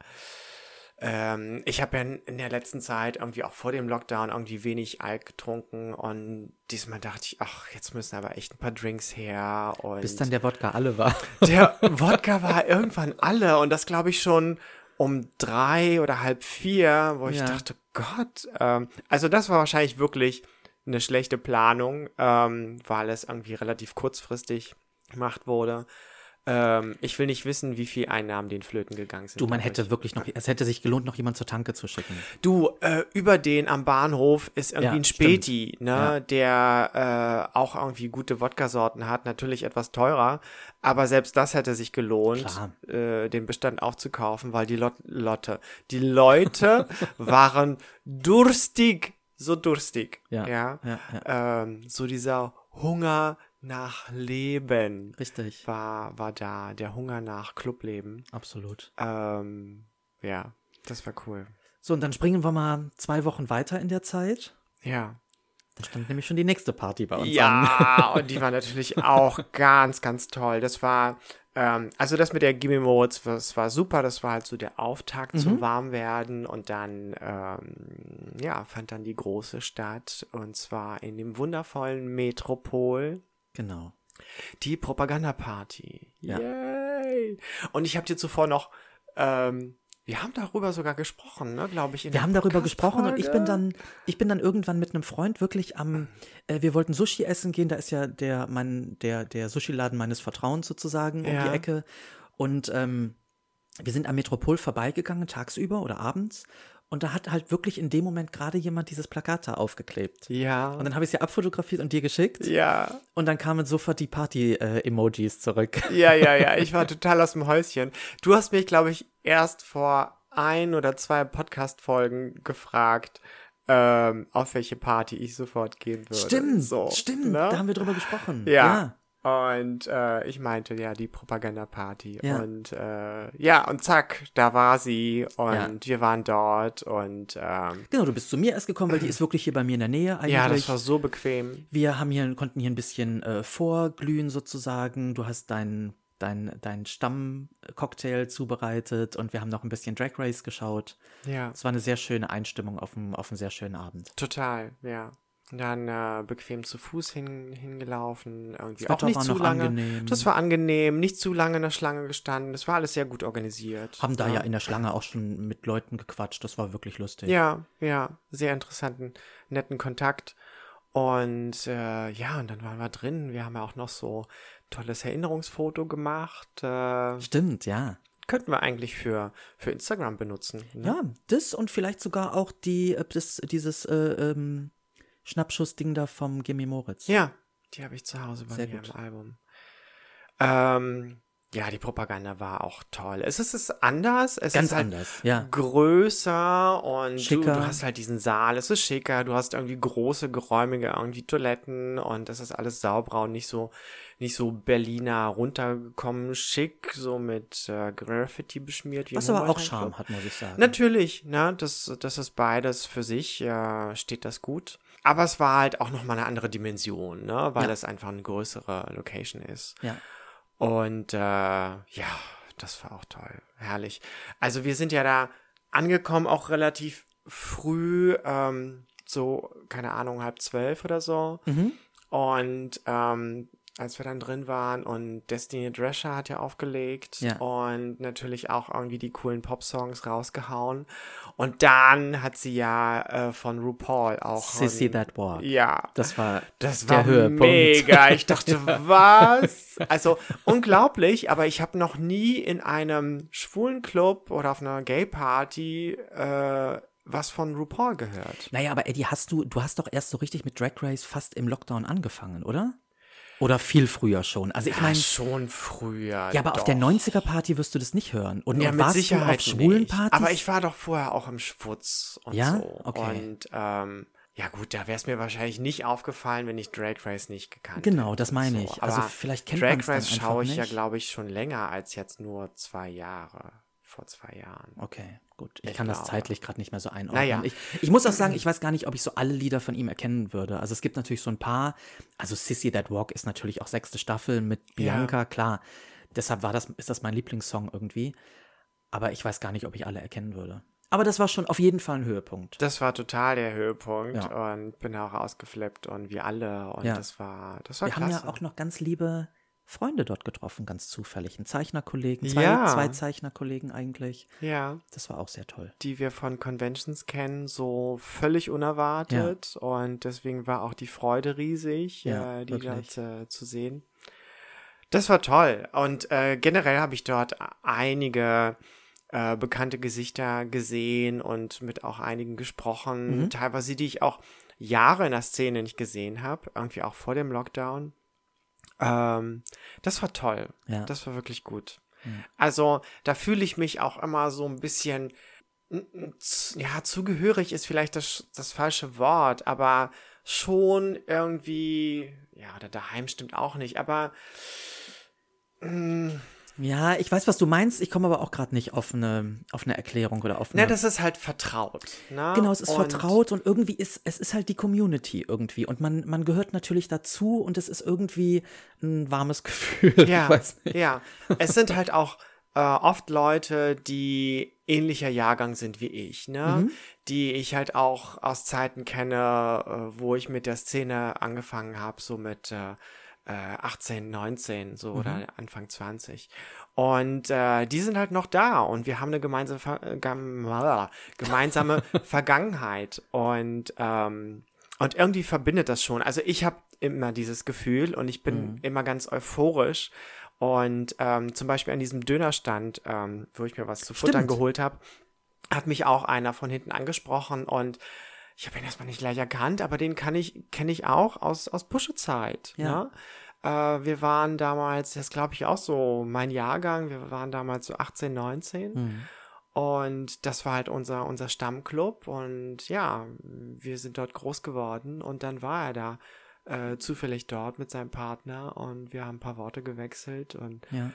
A: ähm, ich habe ja in, der letzten Zeit irgendwie auch vor dem Lockdown irgendwie wenig Alk getrunken und diesmal dachte ich, ach, jetzt müssen aber echt ein paar Drinks her und
B: Bis dann der Wodka alle war.
A: der <laughs> Wodka war irgendwann alle und das glaube ich schon um drei oder halb vier, wo ich
B: Ja.
A: dachte, Gott, ähm, also das war wahrscheinlich wirklich eine schlechte Planung, ähm, weil es irgendwie relativ kurzfristig gemacht wurde. Ähm, ich will nicht wissen, wie viel Einnahmen den Flöten gegangen sind.
B: Du, man hätte wirklich noch, es hätte sich gelohnt, noch jemand zur Tanke zu schicken.
A: Du, äh, über den am Bahnhof ist irgendwie
B: Ja,
A: ein Späti, ne,
B: Ja.
A: der äh, auch irgendwie gute Wodka-Sorten hat, natürlich etwas teurer, aber selbst das hätte sich gelohnt, äh, den Bestand aufzukaufen, weil die Lot Lotte, die Leute <laughs> waren durstig, so durstig,
B: Ja,
A: ja,
B: ja, ja.
A: Ähm, so dieser Hunger nach Leben
B: Richtig.
A: war, war da, der Hunger nach Clubleben,
B: Absolut.
A: ähm, ja, das war cool.
B: So, und dann springen wir mal zwei Wochen weiter in der Zeit.
A: Ja.
B: Da stand nämlich schon die nächste Party bei uns an.
A: Ja, <laughs> und die war natürlich auch ganz, ganz toll. Das war, ähm, also das mit der Gimme Modes, das war super. Das war halt so der Auftakt zum Warmwerden. Und dann, ähm, ja, fand dann die große statt. Und zwar in dem wundervollen Metropol.
B: Genau.
A: Die Propagandaparty.
B: Ja.
A: Yay! Und ich habe dir zuvor noch, ähm, wir haben darüber sogar gesprochen, ne, glaube ich.
B: Wir haben darüber gesprochen und ich bin dann, ich bin dann irgendwann mit einem Freund wirklich am, äh, wir wollten Sushi essen gehen, da ist ja der, mein, der, der Sushi-Laden meines Vertrauens sozusagen um
A: Ja.
B: die Ecke. Und ähm, wir sind am Metropol vorbeigegangen, tagsüber oder abends. Und da hat halt wirklich in dem Moment gerade jemand dieses Plakat da aufgeklebt.
A: Ja.
B: Und dann habe ich es ja abfotografiert und dir geschickt.
A: ja.
B: Und dann kamen sofort die Party-Emojis zurück.
A: Ja, ja, ja, <laughs> ich war total aus dem Häuschen. Du hast mich, glaube ich, erst vor ein oder zwei Podcast-Folgen gefragt, ähm, auf welche Party ich sofort gehen würde.
B: Stimmt,
A: so,
B: stimmt.
A: ne?
B: Da haben wir drüber gesprochen.
A: Ja. Und äh, ich meinte, ja, die Propagandaparty.
B: Ja.
A: Und äh, ja, und zack, da war sie und
B: Ja.
A: wir waren dort und ähm,
B: Genau, du bist zu mir erst gekommen, weil die ist wirklich hier bei mir in der Nähe eigentlich.
A: ja, das war so bequem.
B: Wir haben hier, konnten hier ein bisschen äh, vorglühen sozusagen. Du hast deinen dein, dein Stammcocktail zubereitet und wir haben noch ein bisschen Drag Race geschaut.
A: Ja,
B: Es war eine sehr schöne Einstimmung auf, auf einen sehr schönen Abend.
A: total, ja. Dann äh, bequem zu Fuß hin, hingelaufen, irgendwie
B: Das
A: auch nicht
B: war
A: zu lange.
B: angenehm.
A: Das war angenehm, nicht zu lange in der Schlange gestanden. Das war alles sehr gut organisiert.
B: Haben da ja in der Schlange auch schon mit Leuten gequatscht. Das war wirklich lustig.
A: Ja, ja, sehr interessanten, netten Kontakt. Und äh, ja, und dann waren wir drin. Wir haben ja auch noch so tolles Erinnerungsfoto gemacht. Äh,
B: Stimmt, ja.
A: könnten wir eigentlich für, für Instagram benutzen. Ne?
B: Ja, das und vielleicht sogar auch die, äh, das, dieses äh, ähm, Schnappschuss-Ding da vom Gimme Moritz.
A: Ja, die habe ich zu Hause bei
B: Sehr
A: mir
B: gut.
A: im Album. Ähm, ja, die Propaganda war auch toll. Es ist, es ist anders. Es
B: Ganz
A: ist halt
B: anders, ja.
A: größer und du,
B: Schicker.
A: du hast halt diesen Saal. Es ist schicker. Du hast irgendwie große, geräumige irgendwie Toiletten und das ist alles sauberer und nicht so, nicht so Berliner runtergekommen schick, so mit äh, Graffiti beschmiert.
B: Was aber auch
A: Humboldt
B: Charme hat, muss ich sagen.
A: Natürlich, ne, das, das ist beides für sich, äh, steht das gut. Aber es war halt auch nochmal eine andere Dimension, ne, weil
B: Ja.
A: es einfach eine größere Location ist.
B: Ja.
A: Und äh, ja, das war auch toll, herrlich. Also wir sind ja da angekommen, auch relativ früh, ähm, so, keine Ahnung, halb zwölf oder so.
B: Mhm.
A: Und ähm, als wir dann drin waren und Destiny Drescher hat ja aufgelegt
B: Ja.
A: und natürlich auch irgendwie die coolen Pop-Songs rausgehauen. Und dann hat sie ja äh, von RuPaul auch.
B: Sissy That Walk.
A: Ja.
B: Das war
A: Das
B: der
A: war
B: Höhepunkt.
A: mega. <laughs> Ich dachte, was? Also unglaublich, aber ich habe noch nie in einem schwulen Club oder auf einer Gay-Party äh, was von RuPaul gehört.
B: Naja, aber Eddie, hast du, du hast doch erst so richtig mit Drag Race fast im Lockdown angefangen, oder? Oder viel früher schon. Also ich
A: Ja,
B: meine,
A: schon früher.
B: ja, aber auf
A: doch.
B: der 90er-Party wirst du das nicht hören. Und,
A: Ja,
B: und
A: mit
B: warst
A: Sicherheit
B: auf schwulen
A: nicht.
B: Partys?
A: Aber ich war doch vorher auch im Schwutz und
B: Ja?
A: so.
B: Okay.
A: Und ähm, ja gut, da wäre es mir wahrscheinlich nicht aufgefallen, wenn ich Drag Race nicht gekannt
B: Genau,
A: hätte
B: das meine
A: so.
B: ich. Also
A: Aber
B: vielleicht kennt
A: Drag Race schaue ich ja,
B: nicht.
A: glaube ich, schon länger als jetzt nur zwei Jahre. Vor zwei Jahren.
B: Okay, gut. Ich,
A: Ich
B: kann das
A: glaube.
B: zeitlich gerade nicht mehr so einordnen.
A: Naja.
B: Ich, ich muss auch sagen, ich weiß gar nicht, ob ich so alle Lieder von ihm erkennen würde. Also es gibt natürlich so ein paar. Also Sissy That Walk ist natürlich auch sechste Staffel mit Bianca, klar. Deshalb war das, ist das mein Lieblingssong irgendwie. Aber ich weiß gar nicht, ob ich alle erkennen würde. Aber das war schon auf jeden Fall ein Höhepunkt.
A: Das war total der Höhepunkt
B: Ja.
A: und bin auch ausgeflippt und wir alle und
B: Ja.
A: das war das war
B: Wir
A: klasse.
B: haben ja auch noch ganz liebe Freunde dort getroffen, ganz zufällig. Einen Zeichnerkollegen, zwei,
A: Ja.
B: zwei Zeichnerkollegen eigentlich.
A: ja,
B: Das war auch sehr toll.
A: die wir von Conventions kennen, so völlig unerwartet und deswegen war auch die Freude riesig,
B: Ja,
A: äh, die
B: wirklich.
A: dort äh, zu sehen. Das war toll und äh, generell habe ich dort einige äh, bekannte Gesichter gesehen und mit auch einigen gesprochen,
B: Mhm.
A: teilweise die ich auch Jahre in der Szene nicht gesehen habe, irgendwie auch vor dem Lockdown. Ähm, das war toll.
B: Ja.
A: Das war wirklich gut.
B: Mhm.
A: Also da fühle ich mich auch immer so ein bisschen, ja, zugehörig ist vielleicht das, das falsche Wort, aber schon irgendwie, ja, oder daheim stimmt auch nicht, aber
B: Ja, ich weiß, was du meinst. Ich komme aber auch gerade nicht auf eine, auf eine Erklärung oder auf eine.
A: ne, das ist halt vertraut. Ne?
B: genau, es ist
A: Und-
B: vertraut und irgendwie ist, es ist halt die Community irgendwie. Und man, man gehört natürlich dazu und es ist irgendwie ein warmes <laughs> Gefühl.
A: Ja, ja. Es sind halt auch äh, oft Leute, die ähnlicher Jahrgang sind wie ich, ne?
B: Mhm.
A: Die ich halt auch aus Zeiten kenne, äh, wo ich mit der Szene angefangen habe, so mit äh, äh, 18, 19, so
B: Mhm.
A: oder Anfang 20. Und äh, die sind halt noch da und wir haben eine gemeinsame, Ver äh, gem gemeinsame <laughs> Vergangenheit und ähm, und irgendwie verbindet das schon. Also ich habe immer dieses Gefühl und ich bin immer ganz euphorisch. Und ähm, zum Beispiel an diesem Dönerstand, ähm, wo ich mir was zu futtern
B: Stimmt.
A: geholt habe, hat mich auch einer von hinten angesprochen und ich habe ihn erstmal nicht gleich erkannt, aber den kann ich, kenne ich auch aus, aus Puschezeit.
B: Ja.
A: Ne? Äh, wir waren damals, das glaube ich auch so mein Jahrgang, wir waren damals so 18, 19.
B: Mhm.
A: Und das war halt unser, unser Stammclub. Und ja, wir sind dort groß geworden. Und dann war er da äh, zufällig dort mit seinem Partner. Und wir haben ein paar Worte gewechselt. Und
B: Ja.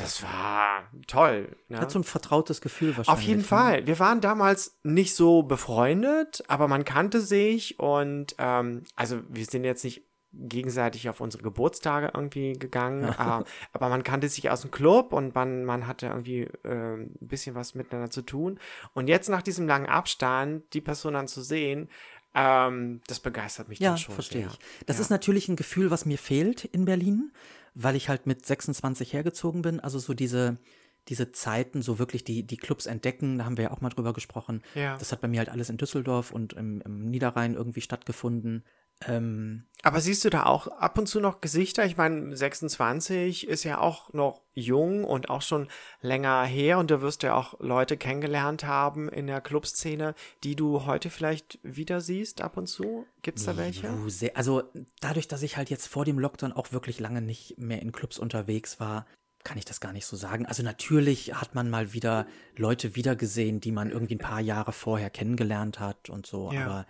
A: Das war toll. Ne?
B: Hat so ein vertrautes Gefühl wahrscheinlich.
A: Auf jeden
B: ne?
A: Fall. Wir waren damals nicht so befreundet, aber man kannte sich. Und ähm, also wir sind jetzt nicht gegenseitig auf unsere Geburtstage irgendwie gegangen, äh, aber man kannte sich aus dem Club und man, man hatte irgendwie äh, ein bisschen was miteinander zu tun. Und jetzt nach diesem langen Abstand, die Person dann zu sehen, ähm, das begeistert mich
B: Ja,
A: dann schon
B: verstehe
A: sehr.
B: ich. Das
A: ja.
B: ist natürlich ein Gefühl, was mir fehlt in Berlin, weil ich halt mit 26 hergezogen bin. Also so diese, diese Zeiten, so wirklich die, die Clubs entdecken, da haben wir ja auch mal drüber gesprochen.
A: Ja.
B: Das hat bei mir halt alles in Düsseldorf und im, im Niederrhein irgendwie stattgefunden. Ähm,
A: Aber siehst du da auch ab und zu noch Gesichter? Ich meine, 26 ist ja auch noch jung und auch schon länger her und du wirst ja auch Leute kennengelernt haben in der Clubszene, die du heute vielleicht wieder siehst ab und zu. Gibt's da welche?
B: Also dadurch, dass ich halt jetzt vor dem Lockdown auch wirklich lange nicht mehr in Clubs unterwegs war, kann ich das gar nicht so sagen. Also natürlich hat man mal wieder Leute wiedergesehen, die man irgendwie ein paar Jahre vorher kennengelernt hat und so,
A: Ja.
B: aber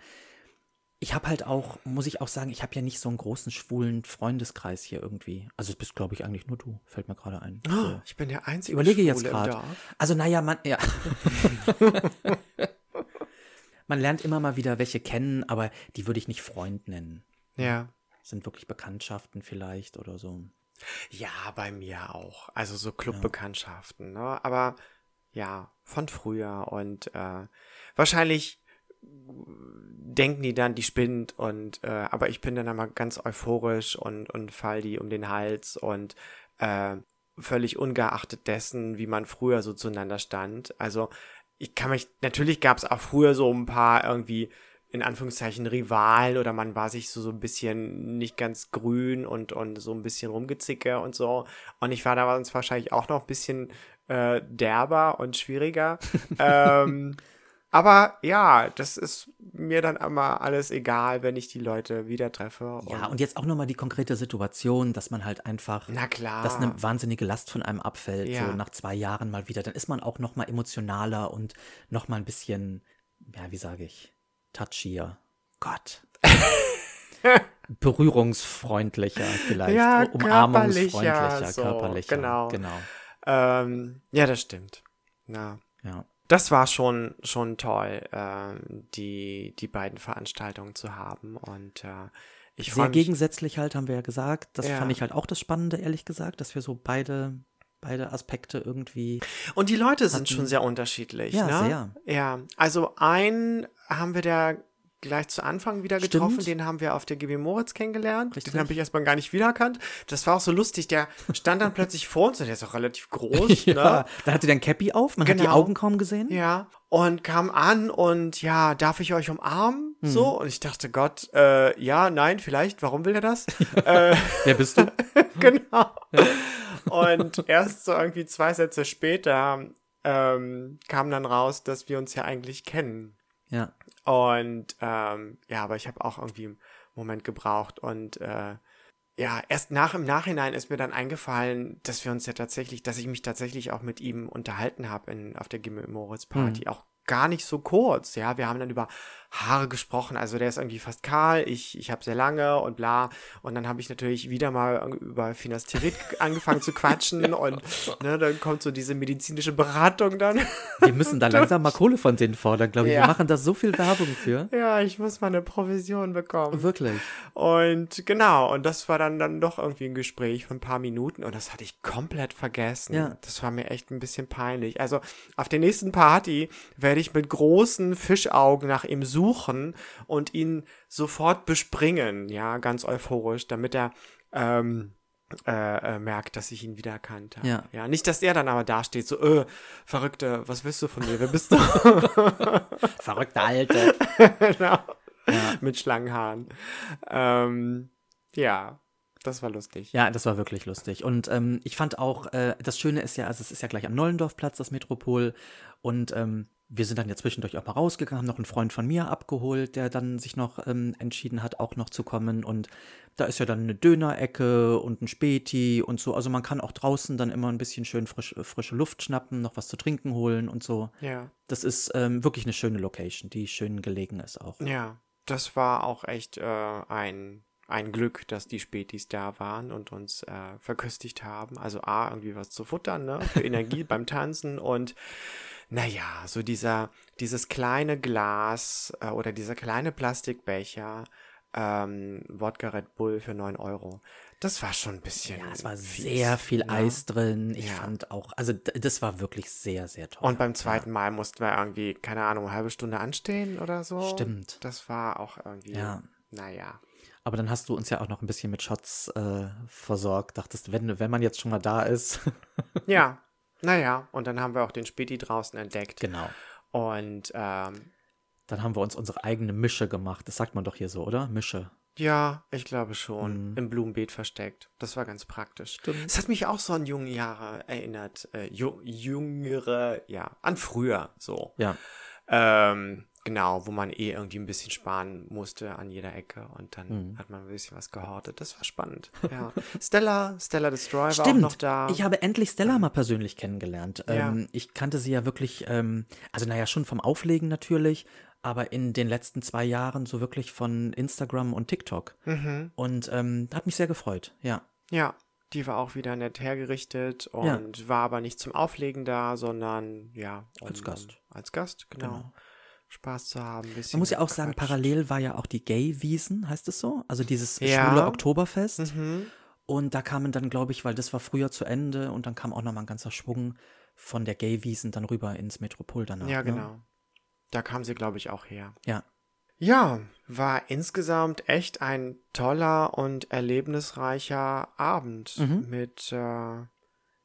B: ich habe halt auch, muss ich auch sagen, ich habe ja nicht so einen großen schwulen Freundeskreis hier irgendwie. Also es bist, glaube ich, eigentlich nur du, fällt mir gerade ein.
A: Oh,
B: So.
A: ich bin der einzige
B: Überlege jetzt
A: Schwule im
B: gerade. Also, naja, man, ja. <laughs> man lernt immer mal wieder welche kennen, aber die würde ich nicht Freund nennen.
A: Ja.
B: Sind wirklich Bekanntschaften vielleicht oder so.
A: Ja, bei mir auch. Also so Clubbekanntschaften, ne? Aber ja, von früher und äh, wahrscheinlich denken die dann, die spinnt und äh, aber ich bin dann immer ganz euphorisch und und fall die um den Hals und äh, völlig ungeachtet dessen, wie man früher so zueinander stand. Also ich kann mich, natürlich gab es auch früher so ein paar irgendwie in Anführungszeichen Rivalen oder man war sich so, so ein bisschen nicht ganz grün und, und so ein bisschen rumgezicke und so. Und ich war da uns wahrscheinlich auch noch ein bisschen äh, derber und schwieriger. <laughs> ähm, aber ja, das ist mir dann immer alles egal, wenn ich die Leute wieder treffe.
B: Ja, und jetzt auch nochmal die konkrete Situation, dass man halt einfach,
A: na klar.
B: dass eine wahnsinnige Last von einem abfällt,
A: Ja.
B: so nach zwei Jahren mal wieder. Dann ist man auch nochmal emotionaler und nochmal ein bisschen, ja, wie sage ich, touchier. Gott. <laughs> Berührungsfreundlicher vielleicht.
A: Ja,
B: umarmungsfreundlicher,
A: körperlicher, so,
B: körperlicher.
A: genau.
B: Genau.
A: ähm, ja, das stimmt. Na,
B: Ja.
A: Das war schon schon toll, ähm, die die beiden Veranstaltungen zu haben und äh, ich
B: Sehr gegensätzlich halt, haben wir ja gesagt. Das
A: Ja.
B: fand ich halt auch das Spannende, ehrlich gesagt, dass wir so beide, beide Aspekte irgendwie.
A: Und die Leute sind
B: hatten-
A: schon sehr unterschiedlich.
B: Ja,
A: ne?
B: sehr.
A: Ja, also einen haben wir da gleich zu Anfang wieder getroffen.
B: Stimmt.
A: Den haben wir auf der GB Moritz kennengelernt.
B: Richtig.
A: Den habe ich erstmal gar nicht wiedererkannt. Das war auch so lustig. Der stand dann plötzlich vor uns und der ist auch relativ groß. <laughs>
B: Ja,
A: ne?
B: da hatte der ein Cappy auf, man hat die
A: Genau.
B: Augen kaum gesehen.
A: Ja, und kam an und ja, darf ich euch umarmen?
B: Mhm.
A: So, und ich dachte, Gott, äh, ja, nein, vielleicht, warum will er das? <laughs> äh, <laughs>
B: Wer bist du?
A: genau. Und erst so irgendwie zwei Sätze später ähm, kam dann raus, dass wir uns ja eigentlich kennen.
B: Ja.
A: Und ähm, ja, aber ich habe auch irgendwie einen Moment gebraucht und äh, ja, erst nach im Nachhinein ist mir dann eingefallen, dass wir uns ja tatsächlich, dass ich mich tatsächlich auch mit ihm unterhalten habe in auf der Gimmel Moritz Party, auch gar nicht so kurz, ja, wir haben dann über Haare gesprochen, also der ist irgendwie fast kahl, ich ich habe sehr lange und bla und dann habe ich natürlich wieder mal über Finasterid angefangen zu quatschen <laughs> und ne, dann kommt so diese medizinische Beratung dann.
B: Wir müssen da <laughs> langsam mal Kohle von denen fordern, glaube ich.
A: Ja.
B: Wir machen da so viel Werbung für.
A: ja, ich muss mal eine Provision bekommen.
B: Wirklich.
A: Und genau, und das war dann, dann doch irgendwie ein Gespräch von ein paar Minuten und das hatte ich komplett vergessen.
B: Ja.
A: Das war mir echt ein bisschen peinlich. Also auf der nächsten Party werde ich mit großen Fischaugen nach ihm suchen und ihn sofort bespringen, ja, ganz euphorisch, damit er ähm, äh, äh, merkt, dass ich ihn wiedererkannt habe.
B: Ja.
A: ja. Nicht, dass er dann aber dasteht, so, äh, Verrückte, was willst du von mir? Wer bist du? <laughs>
B: Verrückte Alte. <laughs>
A: genau. Mit Schlangenhaaren. Ähm, ja, das war lustig.
B: Ja, das war wirklich lustig. Und ähm, ich fand auch, äh, das Schöne ist ja, also es ist ja gleich am Nollendorfplatz, das Metropol. Und ähm, wir sind dann ja zwischendurch auch mal rausgegangen, haben noch einen Freund von mir abgeholt, der dann sich noch ähm, entschieden hat, auch noch zu kommen. Und da ist ja dann eine Dönerecke und ein Späti und so. Also man kann auch draußen dann immer ein bisschen schön frisch, frische Luft schnappen, noch was zu trinken holen und so.
A: Ja,
B: Das ist ähm, wirklich eine schöne Location, die schön gelegen ist auch.
A: ja. Das war auch echt äh, ein, ein Glück, dass die Spätis da waren und uns äh, verköstigt haben. Also A, irgendwie was zu futtern, ne? Für <laughs> Energie beim Tanzen und naja, so dieser, dieses kleine Glas äh, oder dieser kleine Plastikbecher ähm, Wodka Red Bull für 9 Euro. Das war schon ein bisschen.
B: Ja, es war
A: fies,
B: sehr viel
A: ne?
B: Eis drin. Ich
A: Ja.
B: fand auch, also das war wirklich sehr, sehr toll.
A: Und beim zweiten Mal mussten wir irgendwie, keine Ahnung, eine halbe Stunde anstehen oder so.
B: Stimmt.
A: Das war auch irgendwie,
B: Ja.
A: naja.
B: Aber dann hast du uns ja auch noch ein bisschen mit Shots äh, versorgt. Dachtest, wenn, wenn man jetzt schon mal da ist.
A: Ja, <laughs> naja. Und dann haben wir auch den Späti draußen entdeckt.
B: genau.
A: Und ähm,
B: Dann haben wir uns unsere eigene Mische gemacht. Das sagt man doch hier so, oder? Mische.
A: Ja, ich glaube schon.
B: Mhm.
A: Im Blumenbeet versteckt. Das war ganz praktisch.
B: Stimmt.
A: Es hat mich auch so an junge Jahre erinnert. Äh, ju jüngere, ja, an früher so.
B: Ja.
A: Ähm, genau, wo man eh irgendwie ein bisschen sparen musste an jeder Ecke und dann
B: Mhm.
A: hat man ein bisschen was gehortet. Das war spannend. Ja. <laughs> Stella, Stella Destroy war auch
B: Stimmt.
A: noch da.
B: Ich habe endlich Stella mal persönlich kennengelernt.
A: Ja.
B: Ähm, ich kannte sie ja wirklich, ähm, also naja, schon vom Auflegen natürlich, aber in den letzten zwei Jahren so wirklich von Instagram und TikTok.
A: mhm.
B: Und ähm, hat mich sehr gefreut, ja.
A: Ja, die war auch wieder nett hergerichtet
B: Ja.
A: und war aber nicht zum Auflegen da, sondern ja, um,
B: Als Gast.
A: Als Gast, genau.
B: Genau.
A: Spaß zu haben.
B: Man muss ja auch sagen, parallel war ja auch die Gay-Wiesen, heißt es so? Also dieses
A: Ja.
B: schwule Oktoberfest.
A: Mhm.
B: Und da kamen dann, glaube ich, weil das war früher zu Ende und dann kam auch nochmal ein ganzer Schwung von der Gay-Wiesen dann rüber ins Metropol danach.
A: Ja,
B: ne?
A: genau. Da kam sie, glaube ich, auch her.
B: Ja.
A: Ja, war insgesamt echt ein toller und erlebnisreicher Abend
B: Mhm.
A: mit äh,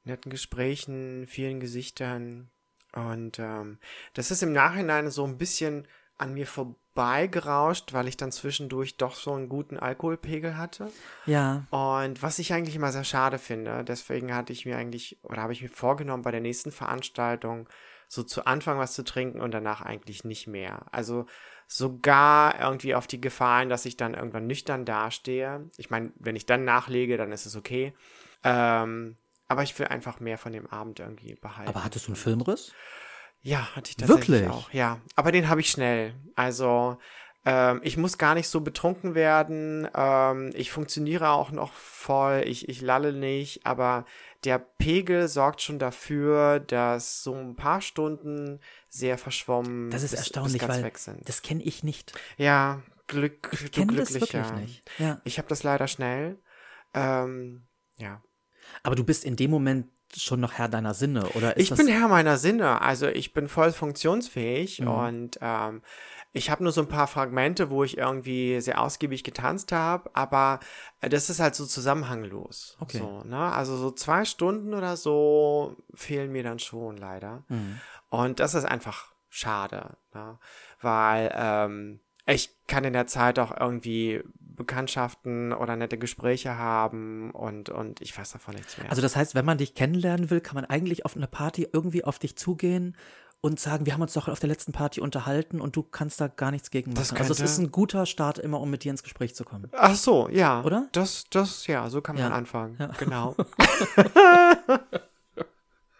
A: netten Gesprächen, vielen Gesichtern. Und ähm, das ist im Nachhinein so ein bisschen an mir vorbeigerauscht, weil ich dann zwischendurch doch so einen guten Alkoholpegel hatte.
B: Ja,
A: Und was ich eigentlich immer sehr schade finde, deswegen hatte ich mir eigentlich, oder habe ich mir vorgenommen, bei der nächsten Veranstaltung so zu Anfang was zu trinken und danach eigentlich nicht mehr. Also sogar irgendwie auf die Gefahren, dass ich dann irgendwann nüchtern dastehe. Ich meine, wenn ich dann nachlege, dann ist es okay. Ähm, aber ich will einfach mehr von dem Abend irgendwie behalten.
B: aber hattest du einen Filmriss?
A: Ja, hatte ich tatsächlich
B: Wirklich?
A: auch. Ja, aber den habe ich schnell. Also ähm, ich muss gar nicht so betrunken werden. Ähm, ich funktioniere auch noch voll. Ich, ich lalle nicht. Aber der Pegel sorgt schon dafür, dass so ein paar Stunden sehr verschwommen
B: Das ist
A: bis,
B: erstaunlich,
A: bis
B: weil das kenne ich nicht.
A: ja, Glück,
B: Ich
A: du
B: kenne das
A: glücklicher.
B: wirklich nicht. Ja.
A: Ich habe das leider schnell. Ähm, ja.
B: Aber du bist in dem Moment schon noch Herr deiner Sinne, oder ist
A: Ich bin Herr meiner Sinne, also ich bin voll funktionsfähig
B: Mhm.
A: und ähm, ich habe nur so ein paar Fragmente, wo ich irgendwie sehr ausgiebig getanzt habe, aber äh, das ist halt so zusammenhanglos.
B: Okay.
A: So, ne? Also so zwei Stunden oder so fehlen mir dann schon leider.
B: Mhm.
A: Und das ist einfach schade, ne? weil ähm, ich kann in der Zeit auch irgendwie Bekanntschaften oder nette Gespräche haben und, und ich weiß davon nichts mehr.
B: Also das heißt, wenn man dich kennenlernen will, kann man eigentlich auf eine Party irgendwie auf dich zugehen und sagen, wir haben uns doch auf der letzten Party unterhalten und du kannst da gar nichts gegen
A: Das
B: machen. Also es
A: könnte-
B: ist ein guter Start immer, um mit dir ins Gespräch zu kommen.
A: Ach so, ja.
B: Oder?
A: Das, das, ja, so kann man
B: Ja.
A: anfangen.
B: Ja.
A: Genau. <laughs>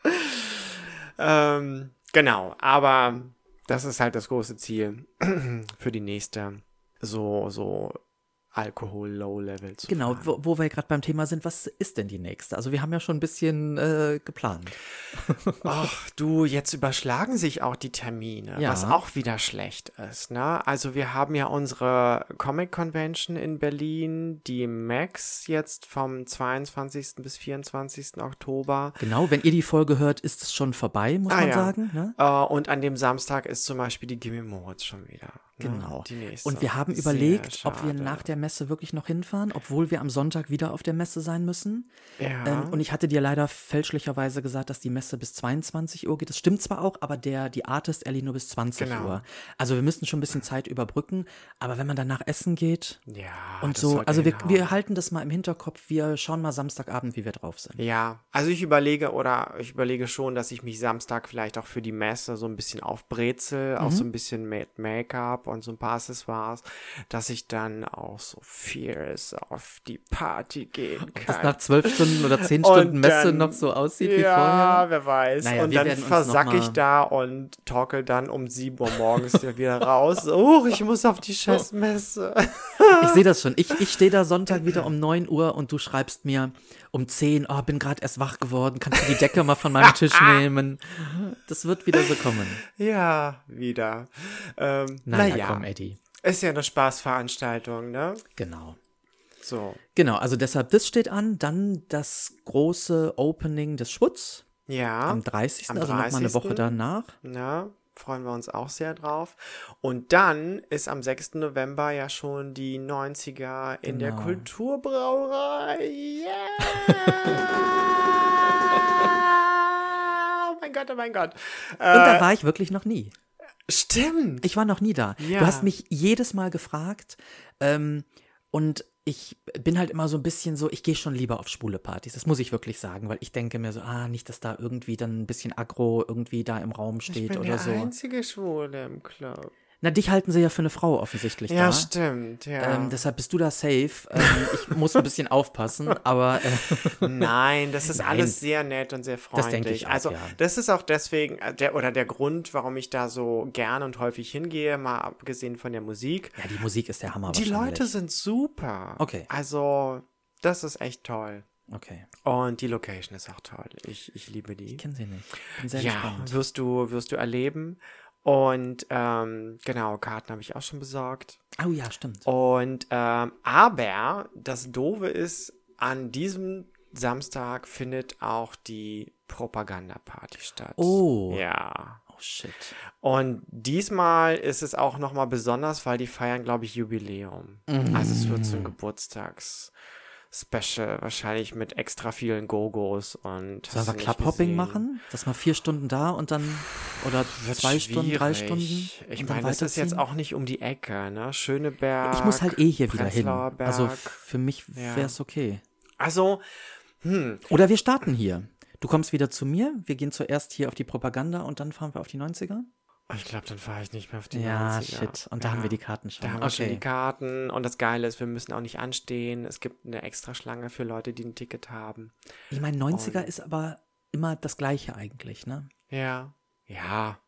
A: <laughs> ähm, genau, aber das ist halt das große Ziel für die nächste, so, so Alkohol-Low-Level zu
B: Genau, wo, wo wir gerade beim Thema sind, was ist denn die nächste? Also wir haben ja schon ein bisschen äh, geplant. <laughs>
A: Ach, du, jetzt überschlagen sich auch die Termine,
B: Ja.
A: was auch wieder schlecht ist, ne? Also wir haben ja unsere Comic Convention in Berlin, die Max jetzt vom 22. bis 24. Oktober.
B: Genau, wenn ihr die Folge hört, ist es schon vorbei, muss
A: Ah,
B: man
A: ja.
B: sagen. Ne?
A: Äh, und an dem Samstag ist zum Beispiel die Gimme Moritz schon wieder. Ne?
B: Genau.
A: Die nächste.
B: Und wir haben überlegt, ob wir nach der Messe wirklich noch hinfahren, obwohl wir am Sonntag wieder auf der Messe sein müssen.
A: Ja.
B: Ähm, und ich hatte dir leider fälschlicherweise gesagt, dass die Messe bis 22 Uhr geht. Das stimmt zwar auch, aber der, die Artist Ellie nur bis 20
A: Genau.
B: Uhr. Also wir müssen schon ein bisschen Zeit überbrücken. Aber wenn man danach essen geht
A: ja,
B: und so, also wir,
A: hinhauen.
B: wir halten das mal im Hinterkopf. Wir schauen mal Samstagabend, wie wir drauf sind.
A: Ja, also ich überlege oder ich überlege schon, dass ich mich Samstag vielleicht auch für die Messe so ein bisschen aufbrezel, auch
B: Mhm.
A: so ein bisschen mit Make-up und so ein paar Accessoires, dass ich dann auch so fierce auf die Party gehen kann.
B: nach zwölf Stunden oder zehn
A: Und
B: Stunden Messe
A: dann-
B: noch so aussieht wie
A: ja,
B: vorher.
A: wer weiß.
B: Naja,
A: und dann
B: werden uns
A: versack
B: noch mal-
A: ich da und torkel dann um 7 Uhr morgens wieder raus. <laughs> Oh, ich muss auf die Scheißmesse.
B: Ich sehe das schon. Ich, ich stehe da Sonntag wieder um 9 Uhr und du schreibst mir um 10, oh, bin gerade erst wach geworden, kannst du die Decke mal von meinem Tisch <laughs> nehmen? Das wird wieder so kommen.
A: ja, wieder. Ähm,
B: Naja,
A: naja,
B: komm, Eddie.
A: Ist ja eine Spaßveranstaltung, ne?
B: Genau.
A: So.
B: Genau, also deshalb, das steht an. Dann das große Opening des Schwutz
A: Ja.
B: am 30.
A: am
B: also nochmal eine Woche
A: 30..
B: danach.
A: Ja, freuen wir uns auch sehr drauf. Und dann ist am 6. November ja schon die 90er in der
B: Genau.
A: Kulturbrauerei. Yeah! <laughs> oh mein Gott, oh mein Gott.
B: Und da
A: Äh,
B: war ich wirklich noch nie.
A: Stimmt.
B: Ich war noch nie da.
A: Ja.
B: Du hast mich jedes Mal gefragt, ähm, Und ich bin halt immer so ein bisschen so, ich gehe schon lieber auf schwule Partys. Das muss ich wirklich sagen, weil ich denke mir so, ah, nicht, dass da irgendwie dann ein bisschen aggro irgendwie da im Raum steht
A: ich bin
B: oder
A: der
B: so.
A: einzige Schwule im Club.
B: Na, dich halten sie ja für eine Frau offensichtlich
A: Ja,
B: da.
A: stimmt, ja.
B: Ähm, deshalb bist du da safe. Ähm, ich muss ein bisschen aufpassen, <laughs> aber äh,
A: Nein, das ist
B: Nein.
A: alles sehr nett und sehr freundlich.
B: Das denke ich auch,
A: also,
B: ja.
A: das ist auch deswegen äh, der oder der Grund, warum ich da so gern und häufig hingehe, mal abgesehen von der Musik.
B: ja, die Musik ist der Hammer
A: Die. Leute sind super.
B: Okay.
A: Also, das ist echt toll.
B: Okay,
A: Und die Location ist auch toll. Ich, ich liebe die.
B: ich kenne sie nicht. Bin sehr
A: Ja,
B: gespannt.
A: wirst du, wirst du erleben. Und ähm, genau, Karten habe ich auch schon besorgt.
B: Oh ja, stimmt.
A: Und ähm, aber das Doofe ist, an diesem Samstag findet auch die Propagandaparty statt.
B: Oh.
A: Ja.
B: Oh shit.
A: Und diesmal ist es auch nochmal besonders, weil die feiern, glaube ich, Jubiläum. Also es wird so ein Geburtstags-Special, wahrscheinlich mit extra vielen Gogos und.
B: Sollen wir Clubhopping machen? Dass mal vier Stunden da und dann oder
A: Wird
B: zwei Stunden, drei
A: schwierig.
B: Stunden?
A: Ich meine, das ist jetzt auch nicht um die Ecke, ne? Schöneberg.
B: Ich muss halt eh hier wieder hin. Also für mich
A: Ja.
B: wäre es okay.
A: Also, hm,
B: Oder wir starten hier. Du kommst wieder zu mir, wir gehen zuerst hier auf die Propaganda und dann fahren wir auf die 90er?
A: Ich glaube, dann fahre ich nicht mehr auf die
B: Ja,
A: 90er.
B: shit. Und da haben wir die Karten schon.
A: Da haben wir schon die
B: okay.
A: Karten. Und das Geile ist, wir müssen auch nicht anstehen. Es gibt eine extra Schlange für Leute, die ein Ticket haben.
B: Ich meine, 90er
A: Und-
B: ist aber immer das Gleiche eigentlich, ne?
A: Ja. Ja.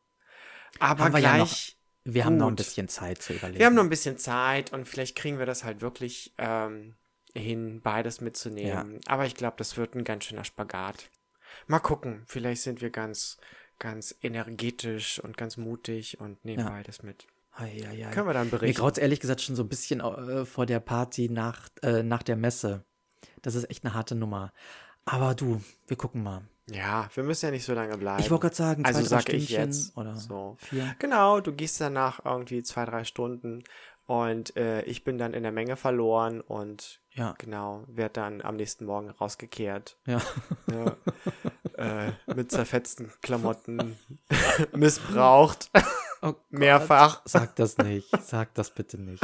A: Aber
B: Haben wir ja
A: gleich.
B: Wir haben noch ein
A: Gut.
B: bisschen Zeit zu überlegen.
A: wir haben noch ein bisschen Zeit und vielleicht kriegen wir das halt wirklich ähm, hin, beides mitzunehmen. Aber ich glaube, das wird ein ganz schöner Spagat. Mal gucken. Vielleicht sind wir ganz, ganz energetisch und ganz mutig und nehmen
B: Ja.
A: beides mit.
B: Eieiei.
A: Können wir dann
B: Mir
A: berichten.
B: graut ehrlich gesagt schon so ein bisschen äh, vor der Party nach, äh, nach der Messe. Das ist echt eine harte Nummer. Aber du, wir gucken mal.
A: Ja, wir müssen ja nicht so lange bleiben.
B: Ich wollte gerade sagen, zwei,
A: also
B: drei
A: sag ich jetzt
B: oder
A: so.
B: vier.
A: Genau, du gehst danach irgendwie zwei, drei Stunden und äh, ich bin dann in der Menge verloren und
B: Ja.
A: genau, werde dann am nächsten Morgen rausgekehrt.
B: Ja.
A: Ne? <laughs> äh, mit zerfetzten Klamotten <laughs> missbraucht.
B: Oh. <laughs>
A: Mehrfach.
B: Sag das nicht. Sag das bitte nicht.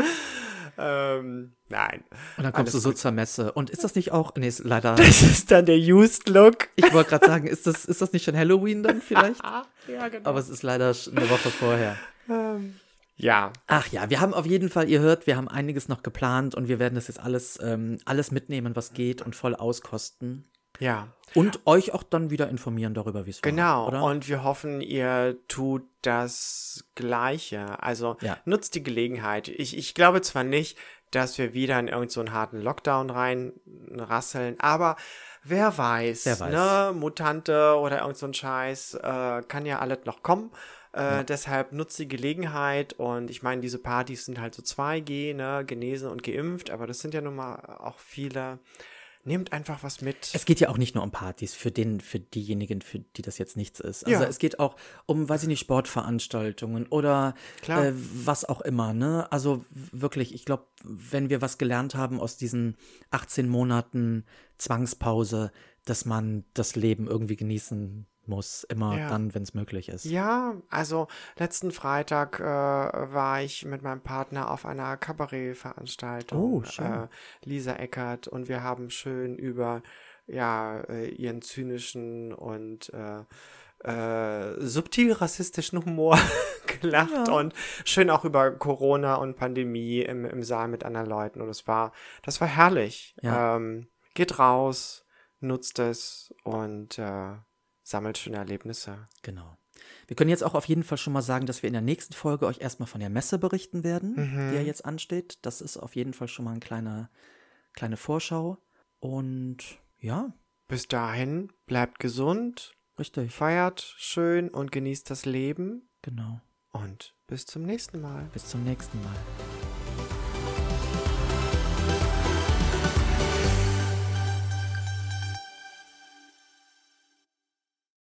A: ähm, nein.
B: Und dann kommst
A: Alles
B: du so zur Messe. Und ist das nicht auch. Nee, ist leider.
A: Das ist dann der Used Look.
B: Ich wollte gerade sagen, ist das, ist das nicht schon Halloween dann vielleicht?
A: ja, genau.
B: Aber es ist leider eine Woche vorher.
A: ähm, ja,
B: Ach ja, wir haben auf jeden Fall, ihr hört, wir haben einiges noch geplant und wir werden das jetzt alles, ähm, alles mitnehmen, was geht und voll auskosten.
A: ja.
B: Und euch auch dann wieder informieren darüber, wie es war.
A: Genau, und wir hoffen, ihr tut das Gleiche. Also
B: Ja.
A: nutzt die Gelegenheit. Ich, ich glaube zwar nicht, dass wir wieder in irgendeinen so einen harten Lockdown reinrasseln, aber wer weiß,
B: Wer weiß.
A: ne? Mutante oder irgend so Scheiß, äh, kann ja alles noch kommen. Äh, Deshalb nutzt die Gelegenheit und ich meine, diese Partys sind halt so 2G, ne, genesen und geimpft, aber das sind ja nun mal auch viele. Nehmt einfach was mit.
B: Es geht ja auch nicht nur um Partys, für den, für diejenigen, für die das jetzt nichts ist. Also
A: Ja.
B: es geht auch um, weiß ich nicht, Sportveranstaltungen oder äh, was auch immer, ne? Also wirklich, ich glaube, wenn wir was gelernt haben aus diesen 18 Monaten Zwangspause, dass man das Leben irgendwie genießen muss, immer
A: Ja.
B: dann, wenn es möglich ist.
A: Ja, also letzten Freitag äh, war ich mit meinem Partner auf einer Kabarettveranstaltung.
B: Oh, schön.
A: Äh, Lisa Eckert und wir haben schön über ja äh, ihren zynischen und äh, äh, subtil rassistischen Humor <laughs> gelacht
B: Ja.
A: und schön auch über Corona und Pandemie im, im Saal mit anderen Leuten und es war das war herrlich.
B: Ja.
A: Ähm, geht raus, nutzt es und äh, sammelt schöne Erlebnisse.
B: Genau. Wir können jetzt auch auf jeden Fall schon mal sagen, dass wir in der nächsten Folge euch erstmal von der Messe berichten werden,
A: Mhm.
B: die ja jetzt ansteht. Das ist auf jeden Fall schon mal eine kleine, kleine Vorschau. Und ja,
A: Bis dahin, bleibt gesund,
B: richtig.
A: feiert schön und genießt das Leben
B: Genau.
A: und bis zum nächsten Mal.
B: Bis zum nächsten Mal.